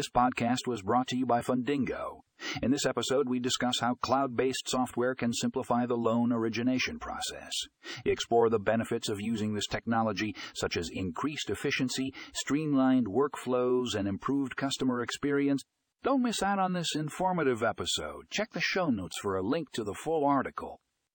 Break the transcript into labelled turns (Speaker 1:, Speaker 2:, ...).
Speaker 1: This podcast was brought to you by Fundingo. In this episode, we discuss how cloud based software can simplify the loan origination process. Explore the benefits of using this technology, such as increased efficiency, streamlined workflows, and improved customer experience. Don't miss out on this informative episode. Check the show notes for a link to the full article.